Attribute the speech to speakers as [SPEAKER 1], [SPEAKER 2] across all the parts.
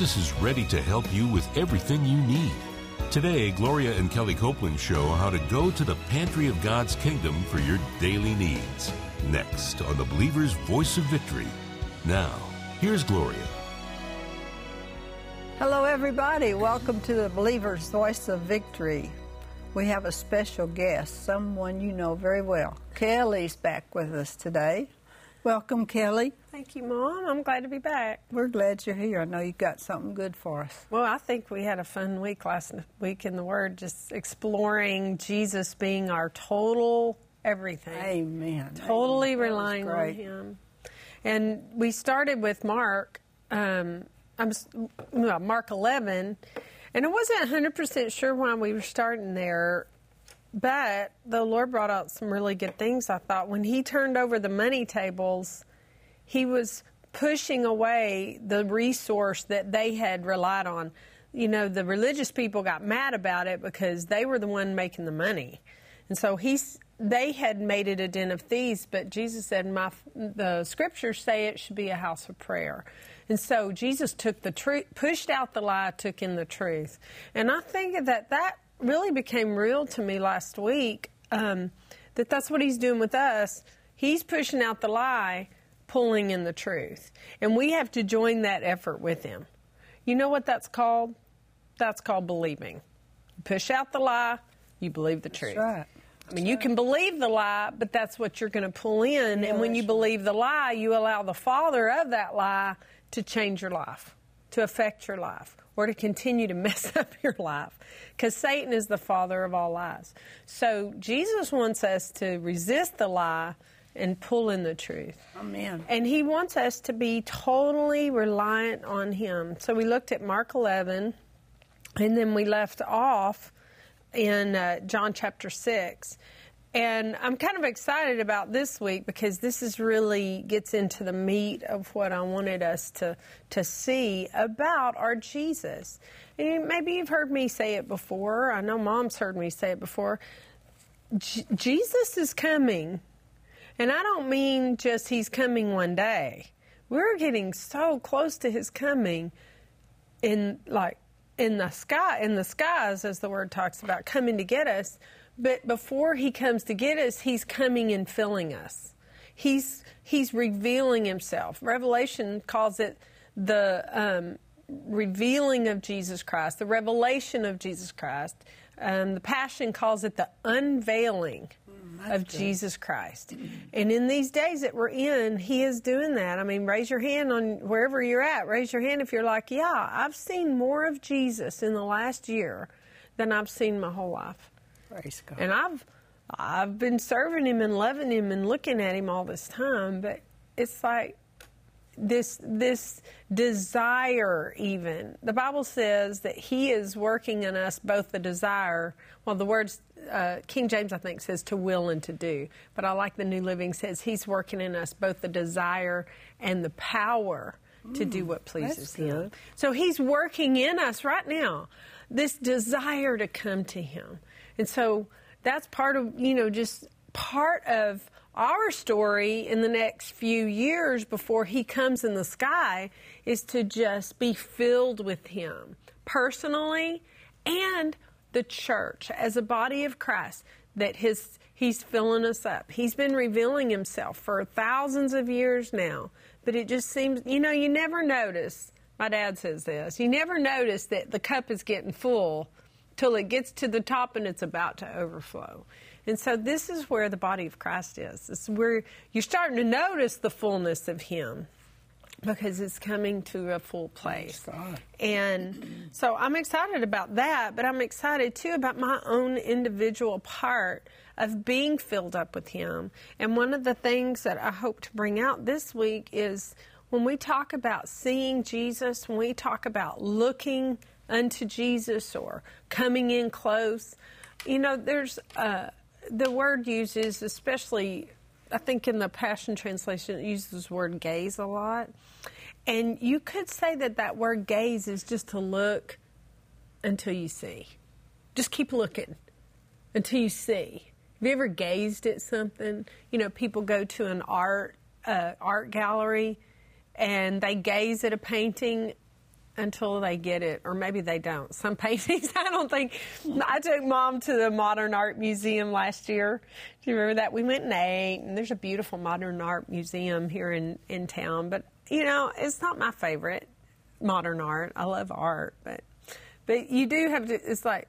[SPEAKER 1] Jesus is ready to help you with everything you need. Today, Gloria and Kellie Copeland show how to go to the pantry of God's kingdom for your daily needs. Next on the Believer's Voice of Victory. Now, here's Gloria.
[SPEAKER 2] Hello, everybody. Welcome to the Believer's Voice of Victory. We have a special guest, someone you know very well. Kellie's back with us today. Welcome, Kellie.
[SPEAKER 3] Thank you, Mom. I'm glad to be back.
[SPEAKER 2] We're glad you're here. I know you've got something good for us.
[SPEAKER 3] Well, I think we had a fun week last week in the Word, just exploring Jesus being our total everything.
[SPEAKER 2] Amen.
[SPEAKER 3] Totally
[SPEAKER 2] Amen.
[SPEAKER 3] relying on Him. And we started with Mark, um, I'm well, Mark 11, and I wasn't 100% sure why we were starting there. But the Lord brought out some really good things, I thought. When He turned over the money tables, He was pushing away the resource that they had relied on. You know, the religious people got mad about it because they were the one making the money. And so he's they had made it a den of thieves, but Jesus said, "My the scriptures say it should be a house of prayer." And so Jesus took the truth, pushed out the lie, took in the truth. And I think that that really became real to me last week. Um, that that's what he's doing with us. He's pushing out the lie, pulling in the truth, and we have to join that effort with him. You know what that's called? That's called believing. You push out the lie, you believe the truth.
[SPEAKER 2] That's right.
[SPEAKER 3] I mean, you can believe the lie, but that's what you're going to pull in.
[SPEAKER 2] Yeah,
[SPEAKER 3] and when you believe the lie, you allow the father of that lie to change your life, to affect your life, or to continue to mess up your life. Because Satan is the father of all lies. So Jesus wants us to resist the lie and pull in the truth.
[SPEAKER 2] Amen.
[SPEAKER 3] And he wants us to be totally reliant on him. So we looked at Mark 11, and then we left off in uh, John chapter 6. And I'm kind of excited about this week because this is really gets into the meat of what I wanted us to to see about our Jesus. And maybe you've heard me say it before. I know Mom's heard me say it before. J- Jesus is coming. And I don't mean just he's coming one day. We're getting so close to his coming in like in the sky in the skies as the word talks about coming to get us but before he comes to get us he's coming and filling us he's he's revealing himself revelation calls it the um, revealing of jesus christ the revelation of jesus christ um, the passion calls it the unveiling of Jesus Christ. And in these days that we're in, He is doing that. I mean, raise your hand on wherever you're at. Raise your hand if you're like, yeah, I've seen more of Jesus in the last year than I've seen my whole life.
[SPEAKER 2] Praise God.
[SPEAKER 3] And I've I've been serving Him and loving Him and looking at Him all this time, but it's like this this desire even. The bible says that he is working in us both the desire well the words uh, king james i think says to will and to do. But i like the new living says he's working in us both the desire and the power to do what pleases him. so he's working in us right now. This desire to come to him and so that's part of you know just part of our story in the next few years before he comes in the sky is to just be filled with him personally and the church as a body of Christ that his he's filling us up. He's been revealing himself for thousands of years now, but it just seems you know you never notice. My dad says this. You never notice that the cup is getting full till it gets to the top and it's about to overflow. And so this is where the body of Christ is. It's where you're starting to notice the fullness of Him because it's coming to a full place. And so I'm excited about that, but I'm excited too about my own individual part of being filled up with Him. And one of the things that I hope to bring out this week is when we talk about seeing Jesus, when we talk about looking unto Jesus or coming in close, you know, there's uh, the word uses, especially I think in the Passion Translation, it uses the word gaze a lot. And you could say that that word gaze is just to look until you see. Just keep looking until you see. Have you ever gazed at something? You know, people go to an art uh, art gallery and they gaze at a painting until they get it, or maybe they don't. Some paintings, I don't think. I took mom to the Modern Art Museum last year. Do you remember that? We went and ate, and there's a beautiful modern art museum here in, in town. But, you know, it's not my favorite modern art. I love art, but but you do have to, it's like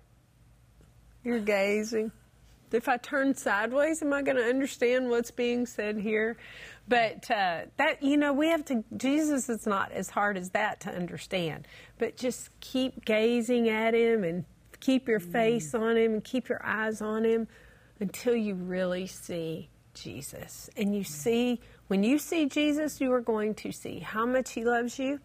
[SPEAKER 3] you're gazing. If I turn sideways, am I going to understand what's being said here? But uh, that, you know, we have to, Jesus is not as hard as that to understand. But just keep gazing at him and keep your face on him and keep your eyes on him until you really see Jesus. And you see, when you see Jesus, you are going to see how much he loves you.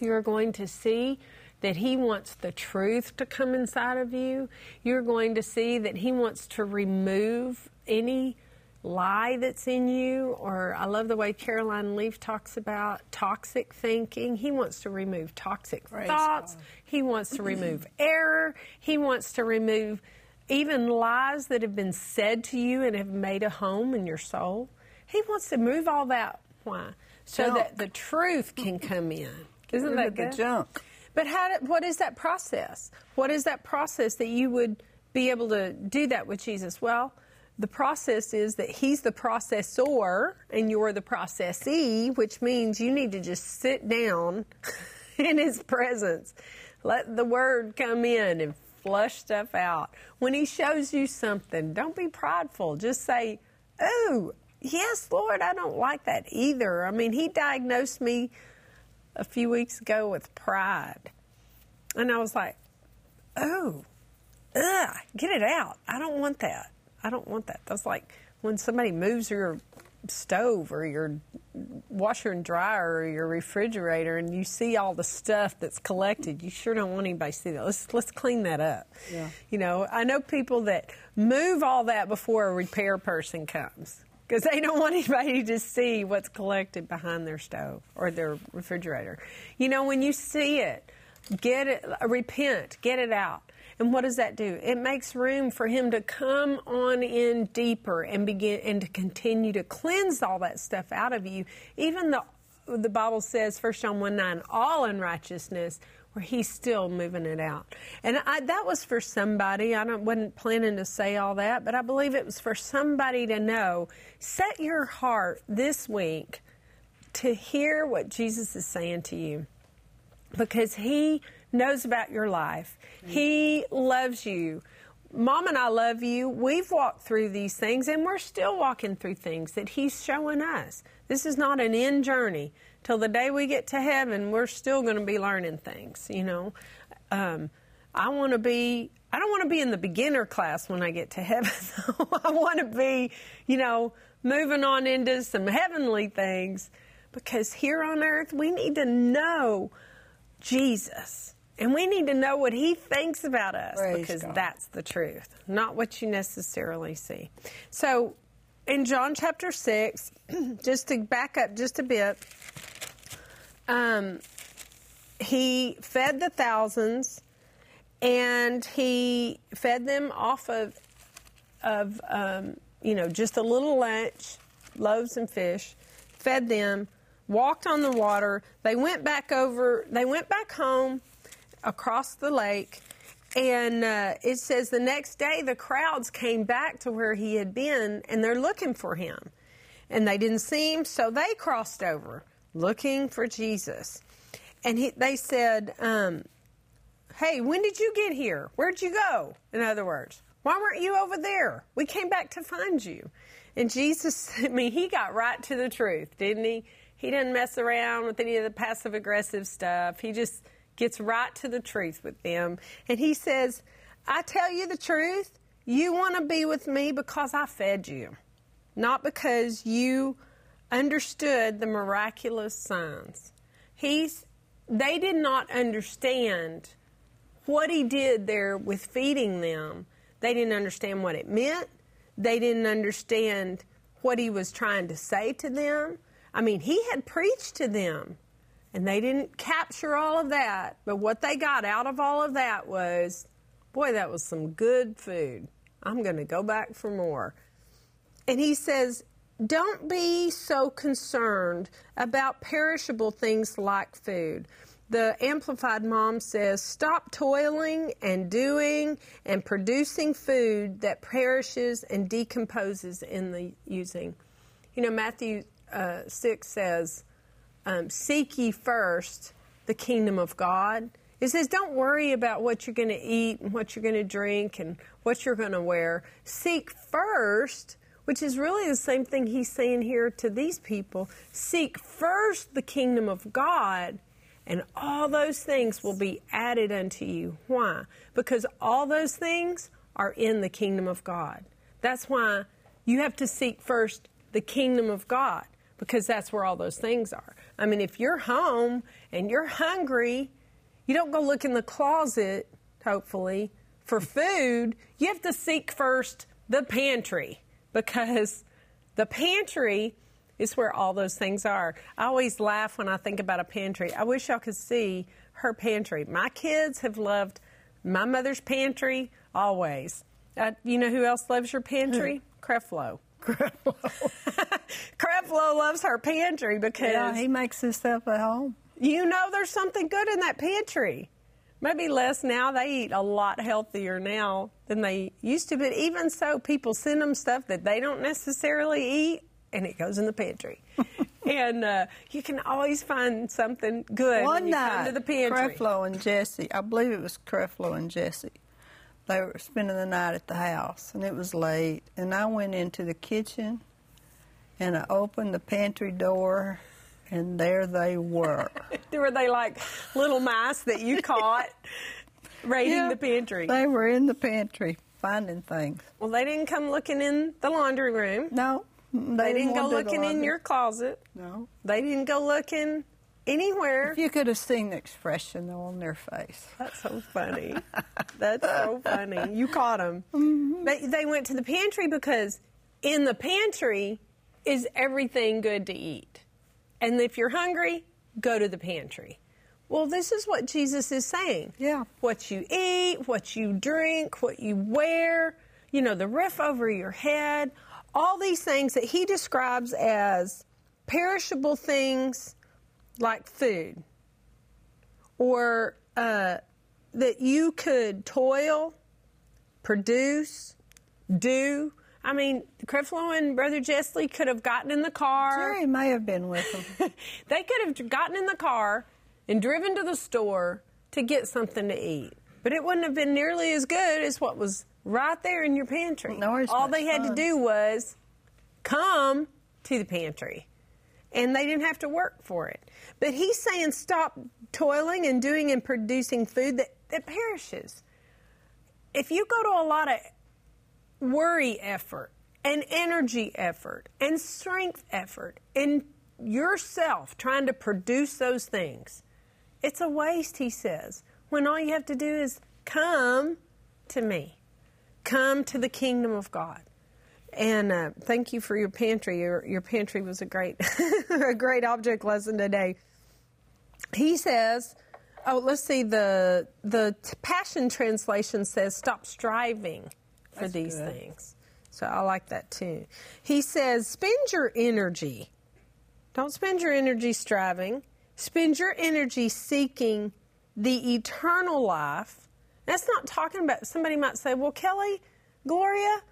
[SPEAKER 3] You're going to see that He wants the truth to come inside of you. You're going to see that He wants to remove any lie that's in you, or I love the way Caroline Leaf talks about toxic thinking. He wants to remove toxic Praise thoughts, God. He wants to remove error, He wants to remove even lies that have been said to you and have made a home in your soul. He wants to move all that. Why? So that the truth can come in. Isn't that good?
[SPEAKER 2] Junk.
[SPEAKER 3] But how? what is that process? What is that process that you would be able to do that with Jesus? Well, the process is that He's the processor and you're the processee, which means you need to just sit down in His presence. Let the Word come in and flush stuff out. When He shows you something, don't be prideful. Just say, Oh, yes, Lord, I don't like that either. I mean, He diagnosed me a few weeks ago with pride. And I was like, oh, ugh, get it out. I don't want that. I don't want that. That's like when somebody moves your stove or your washer and dryer or your refrigerator and you see all the stuff that's collected you sure don't want anybody to see that let's let's clean that up
[SPEAKER 2] yeah.
[SPEAKER 3] you know i know people that move all that before a repair person comes because they don't want anybody to see what's collected behind their stove or their refrigerator. You know, when you see it, get it, uh, repent, get it out. And what does that do? It makes room for him to come on in deeper and begin and to continue to cleanse all that stuff out of you. Even the the Bible says, 1 John 1 9, all unrighteousness where he's still moving it out. And I, that was for somebody. I wasn't planning to say all that, but I believe it was for somebody to know. Set your heart this week to hear what Jesus is saying to you because he knows about your life. He loves you. Mom and I love you. We've walked through these things and we're still walking through things that He's showing us. This is not an end journey till the day we get to heaven, we're still going to be learning things, you know. Um, I want to be, I don't want to be in the beginner class when I get to heaven. I want to be, you know, moving on into some heavenly things because here on earth we need to know Jesus. And we need to know what he thinks about us
[SPEAKER 2] Praise
[SPEAKER 3] because
[SPEAKER 2] God.
[SPEAKER 3] that's the truth, not what you necessarily see. So, in John chapter 6, just to back up just a bit, um, he fed the thousands, and he fed them off of of um, you know just a little lunch, loaves and fish. Fed them, walked on the water. They went back over. They went back home across the lake. And uh, it says the next day the crowds came back to where he had been and they're looking for him. And they didn't see him, so they crossed over looking for Jesus. And he, they said, um, Hey, when did you get here? Where'd you go? In other words, why weren't you over there? We came back to find you. And Jesus, I mean, he got right to the truth, didn't he? He didn't mess around with any of the passive aggressive stuff. He just gets right to the truth with them. And he says, I tell you the truth. You want to be with me because I fed you, not because you understood the miraculous signs. He's, they did not understand what he did there with feeding them. They didn't understand what it meant. They didn't understand what he was trying to say to them. I mean, he had preached to them and they didn't capture all of that. But what they got out of all of that was boy, that was some good food. I'm going to go back for more. And he says, don't be so concerned about perishable things like food. the Amplified Mom says, Stop toiling and doing and producing food that perishes and decomposes in the using. You know, Matthew uh, 6 says, um, Seek ye first the kingdom of God. It says, Don't worry about what you're going to eat and what you're going to drink and what you're going to wear. Seek first which is really the same thing he's saying here to these people seek first the kingdom of God, and all those things will be added unto you. Why? Because all those things are in the kingdom of God. That's why you have to seek first the kingdom of God, because that's where all those things are. I mean, if you're home and you're hungry, you don't go look in the closet, hopefully, for food. You have to seek first the pantry because the pantry is where all those things are. I always laugh when I think about a pantry. I wish y'all could see her pantry. My kids have loved my mother's pantry always. Uh, you know who else loves your pantry? Creflo.
[SPEAKER 2] Creflo.
[SPEAKER 3] Creflo loves her pantry because
[SPEAKER 2] yeah, he makes his stuff at home.
[SPEAKER 3] You know there's something good in that pantry. Maybe less now. They eat a lot healthier now than they used to. But even so, people send them stuff that they don't necessarily eat, and it goes in the pantry. and uh, you can always find something good
[SPEAKER 2] One
[SPEAKER 3] when you
[SPEAKER 2] night,
[SPEAKER 3] come to the pantry.
[SPEAKER 2] Creflo and Jesse, I believe it was Creflo and Jesse, they were spending the night at the house, and it was late. And I went into the kitchen, and I opened the pantry door, and there they were.
[SPEAKER 3] were they like little mice that you caught raiding
[SPEAKER 2] Yeah,
[SPEAKER 3] the pantry?
[SPEAKER 2] They were in the pantry finding things.
[SPEAKER 3] well, they didn't come looking in the laundry room.
[SPEAKER 2] No,
[SPEAKER 3] They didn't go
[SPEAKER 2] want to the
[SPEAKER 3] looking in your closet.
[SPEAKER 2] No.
[SPEAKER 3] They didn't go looking anywhere.
[SPEAKER 2] If you could have seen the expression on their face.
[SPEAKER 3] That's so funny. That's so funny. You caught them. Mm-hmm. They, they went to the pantry because in the pantry is everything good to eat. And if you're hungry, go to the pantry. Well, this is what Jesus is saying.
[SPEAKER 2] Yeah.
[SPEAKER 3] What you eat, what you drink, what you wear, you know, the roof over your head, all these things that he describes as perishable things like food or uh, that you could toil, produce, do. I mean, Creflo and Brother Jessley could have gotten in the car.
[SPEAKER 2] Jerry may have been with them.
[SPEAKER 3] they could have gotten in the car and driven to the store to get something to eat. But it wouldn't have been nearly as good as what was right there in your pantry. All they had to do was come to the pantry. And they didn't have to work for it. But he's saying stop toiling and doing and producing food that, that perishes. If you go to a lot of worry effort and energy effort and strength effort and yourself trying to produce those things, it's a waste, he says, when all you have to do is come to me, come to the kingdom of God. And uh, thank you for your pantry. Your, your pantry was a great, a great object lesson today. He says, "Oh, let's see. The the Passion Translation says, "Stop striving for
[SPEAKER 2] That's
[SPEAKER 3] these
[SPEAKER 2] good.
[SPEAKER 3] things." So I like that too. He says, "Spend your energy. Don't spend your energy striving. Spend your energy seeking the eternal life." That's not talking about. Somebody might say, "Well, Kellie, Gloria."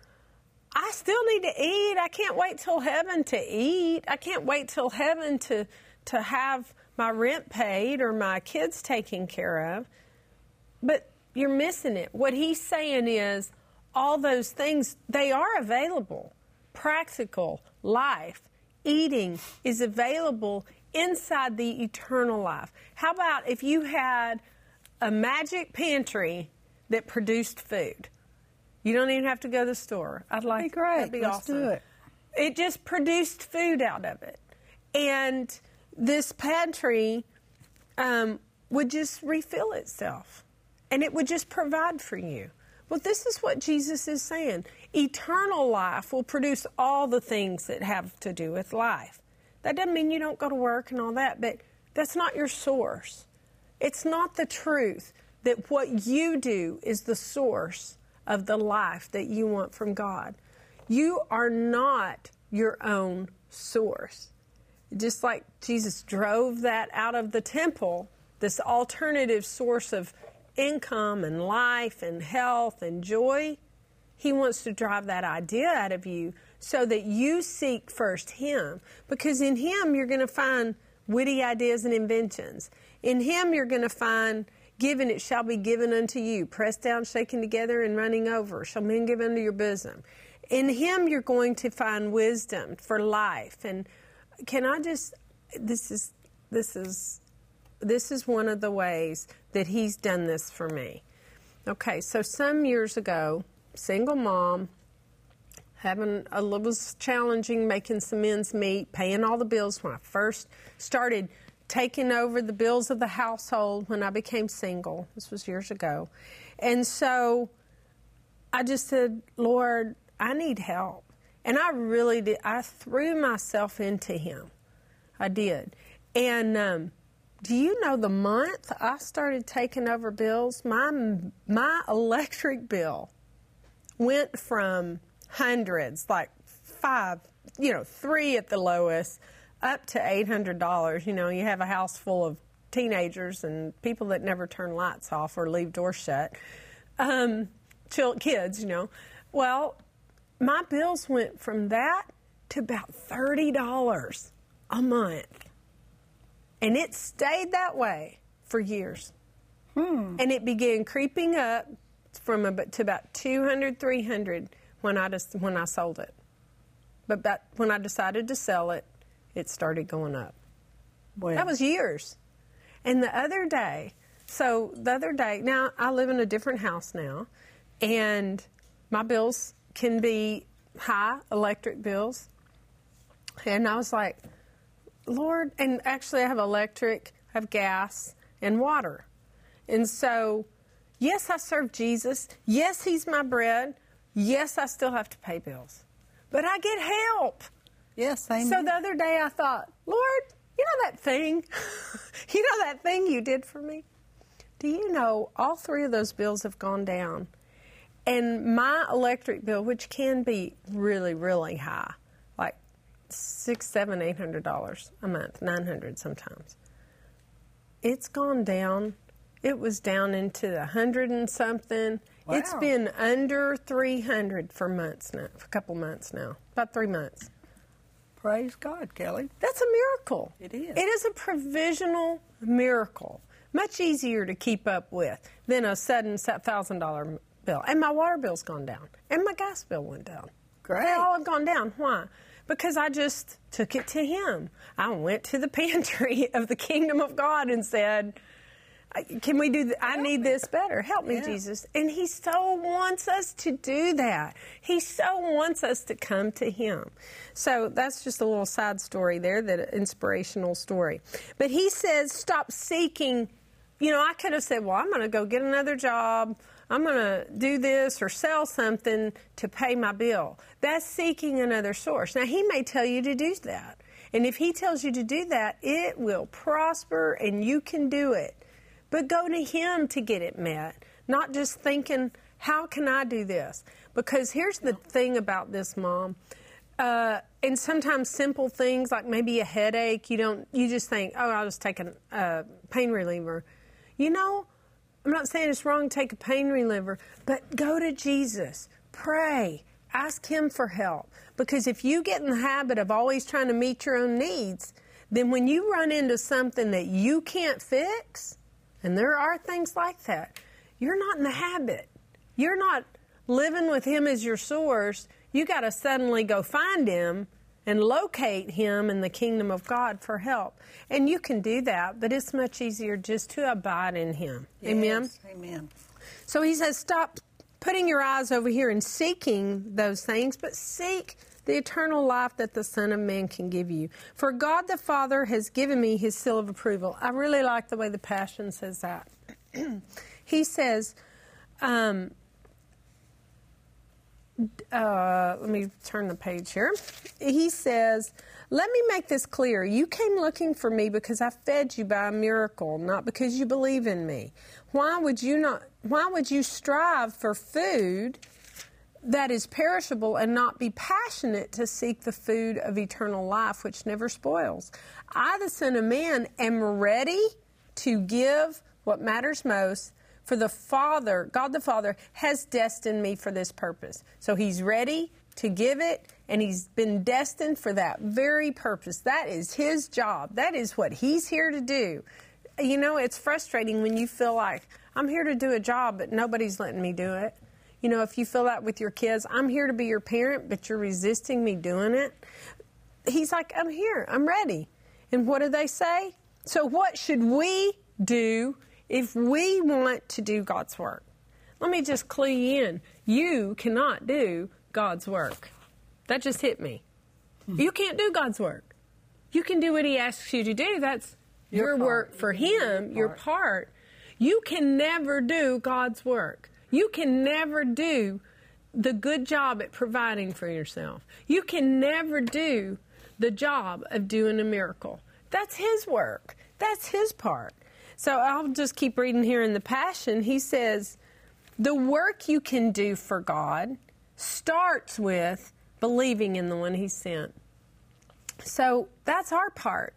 [SPEAKER 3] I still need to eat. I can't wait till heaven to eat. I can't wait till heaven to to have my rent paid or my kids taken care of. But you're missing it. What he's saying is all those things they are available. Practical life, eating is available inside the eternal life. How about if you had a magic pantry that produced food? You don't even have to go to the store. I'd like
[SPEAKER 2] Be great.
[SPEAKER 3] That'd be
[SPEAKER 2] Let's
[SPEAKER 3] awesome.
[SPEAKER 2] do it.
[SPEAKER 3] It just produced food out of it, and this pantry um, would just refill itself, and it would just provide for you. Well, this is what Jesus is saying. Eternal life will produce all the things that have to do with life. That doesn't mean you don't go to work and all that, but that's not your source. It's not the truth that what you do is the source of the life that you want from God. You are not your own source. Just like Jesus drove that out of the temple, this alternative source of income and life and health and joy. He wants to drive that idea out of you so that you seek first Him. Because in Him, you're going to find witty ideas and inventions. In Him, you're going to find given it shall be given unto you, pressed down, shaken together, and running over, shall men give unto your bosom. In Him, you're going to find wisdom for life. And can I just, this is, this is, this is one of the ways that He's done this for me. Okay, so some years ago, single mom, having a little was challenging making some ends meet, paying all the bills when I first started taking over the bills of the household when I became single. This was years ago. And so I just said, Lord, I need help. And I really did. I threw myself into Him. I did. And um, do you know the month I started taking over bills, my my electric bill went from hundreds, like five, you know, three at the lowest, up to eight hundred dollars. You know, you have a house full of teenagers and people that never turn lights off or leave doors shut, um, kids. You know, well, my bills went from that to about thirty dollars a month. And it stayed that way for years. Hmm. And it began creeping up from about, to about 200, 300 when I, just, when I sold it. But that, when I decided to sell it, it started going up. Well. That was years. And the other day, so the other day, now I live in a different house now, and my bills can be high electric bills. And I was like, Lord, and actually I have electric, I have gas, and water. And so, yes, I serve Jesus. Yes, He's my bread. Yes, I still have to pay bills. But I get help.
[SPEAKER 2] Yes, amen.
[SPEAKER 3] So the other day I thought, Lord, you know that thing? you know that thing you did for me? Do you know all three of those bills have gone down? And my electric bill, which can be really, really high, six, seven, eight hundred dollars a month, nine hundred sometimes. It's gone down. It was down into a hundred and something. Wow. It's been under three hundred for months now, for a couple months now, about three months.
[SPEAKER 2] Praise God, Kellie.
[SPEAKER 3] That's a miracle.
[SPEAKER 2] It is.
[SPEAKER 3] It is a provisional miracle. Much easier to keep up with than a sudden thousand dollar bill. And my water bill's gone down. And my gas bill went down.
[SPEAKER 2] Great.
[SPEAKER 3] They all have gone down. Why? Because I just took it to Him. I went to the pantry of the kingdom of God and said, can we do th- I need this better. Help me, yeah. Jesus. And He so wants us to do that. He so wants us to come to Him. So that's just a little side story there, that inspirational story. But He says, stop seeking. You know, I could have said, well, I'm going to go get another job. I'm going to do this or sell something to pay my bill. That's seeking another source. Now, he may tell you to do that. And if he tells you to do that, it will prosper and you can do it. But go to him to get it met, not just thinking, how can I do this? Because here's the thing about this, mom. Uh, and sometimes simple things like maybe a headache, you don't, you just think, oh, I'll just take a uh, pain reliever. You know, I'm not saying it's wrong to take a pain reliever, but go to Jesus. Pray. Ask Him for help. Because if you get in the habit of always trying to meet your own needs, then when you run into something that you can't fix, and there are things like that, you're not in the habit. You're not living with Him as your source. You got to suddenly go find Him and locate Him in the kingdom of God for help. And you can do that, but it's much easier just to abide in Him.
[SPEAKER 2] Yes,
[SPEAKER 3] amen?
[SPEAKER 2] Amen.
[SPEAKER 3] So He says, stop putting your eyes over here and seeking those things, but seek the eternal life that the Son of Man can give you. For God the Father has given me His seal of approval. I really like the way the Passion says that. he says, um, uh, let me turn the page here. He says, Let me make this clear. You came looking for me because I fed you by a miracle, not because you believe in me. Why would you not why would you strive for food that is perishable and not be passionate to seek the food of eternal life which never spoils? I the Son of Man am ready to give what matters most. For the Father, God the Father, has destined me for this purpose. So He's ready to give it, and He's been destined for that very purpose. That is His job. That is what He's here to do. You know, it's frustrating when you feel like, I'm here to do a job, but nobody's letting me do it. You know, if you feel that with your kids, I'm here to be your parent, but you're resisting me doing it. He's like, I'm here, I'm ready. And what do they say? So, what should we do if we want to do God's work? Let me just clue you in. You cannot do God's work. That just hit me. Hmm. You can't do God's work. You can do what He asks you to do. That's your,
[SPEAKER 2] Your
[SPEAKER 3] work for Him,
[SPEAKER 2] Your
[SPEAKER 3] your
[SPEAKER 2] part.
[SPEAKER 3] part. You can never do God's work. You can never do the good job at providing for yourself. You can never do the job of doing a miracle. That's His work, that's His part. So I'll just keep reading here in the Passion. He says, The work you can do for God starts with believing in the one He sent. So that's our part.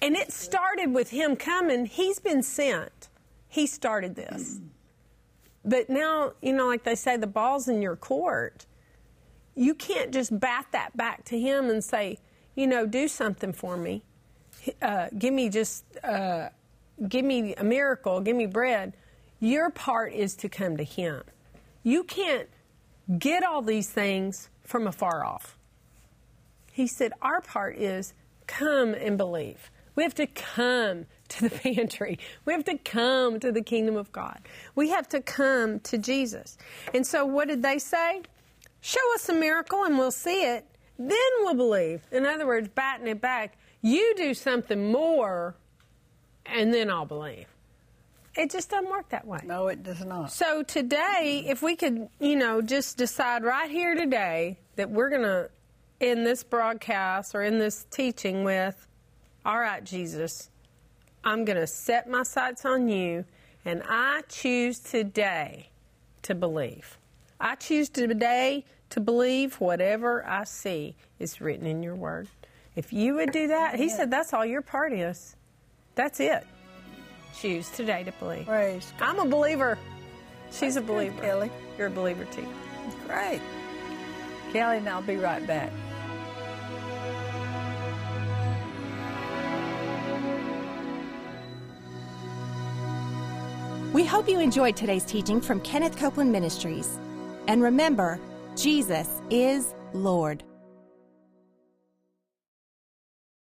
[SPEAKER 3] And it started with him coming. He's been sent. He started this. But now, you know, like they say, the ball's in your court. You can't just bat that back to him and say, you know, do something for me. Uh, give me just, uh, give me a miracle, give me bread. Your part is to come to him. You can't get all these things from afar off. He said, Our part is come and believe. We have to come to the pantry. We have to come to the kingdom of God. We have to come to Jesus. And so, what did they say? Show us a miracle and we'll see it. Then we'll believe. In other words, batting it back. You do something more and then I'll believe. It just doesn't work that way.
[SPEAKER 2] No, it does not.
[SPEAKER 3] So today, if we could, you know, just decide right here today that we're going to, in this broadcast or in this teaching, with, all right, Jesus, I'm going to set my sights on you, and I choose today to believe. I choose today to believe whatever I see is written in your word. If you would do that, he said that's all your part is. That's it. Choose today to believe.
[SPEAKER 2] Praise God.
[SPEAKER 3] I'm a believer. She's a
[SPEAKER 2] good,
[SPEAKER 3] believer.
[SPEAKER 2] Kellie.
[SPEAKER 3] You're a believer too.
[SPEAKER 2] Great. Kellie and I'll be right back.
[SPEAKER 4] We hope you enjoyed today's teaching from Kenneth Copeland Ministries. And remember, Jesus is Lord.